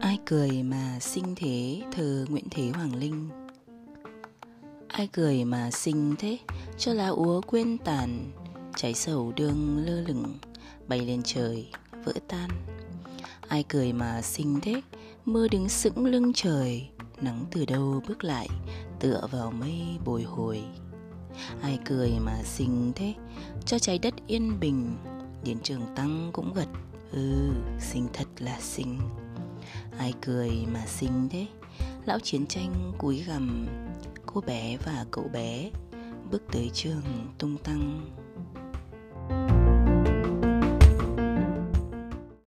Ai cười mà sinh thế thơ Nguyễn Thế Hoàng Linh? Ai cười mà sinh thế cho lá úa quên tàn Trái sầu đương lơ lửng bay lên trời vỡ tan. Ai cười mà sinh thế mưa đứng sững lưng trời Nắng từ đâu bước lại tựa vào mây bồi hồi. Ai cười mà sinh thế cho trái đất yên bình Đến trường tăng cũng gật Ừ, sinh thật là sinh. Ai cười mà xinh thế. Lão chiến tranh cúi gằm, Cô bé và cậu bé Bước tới trường tung tăng.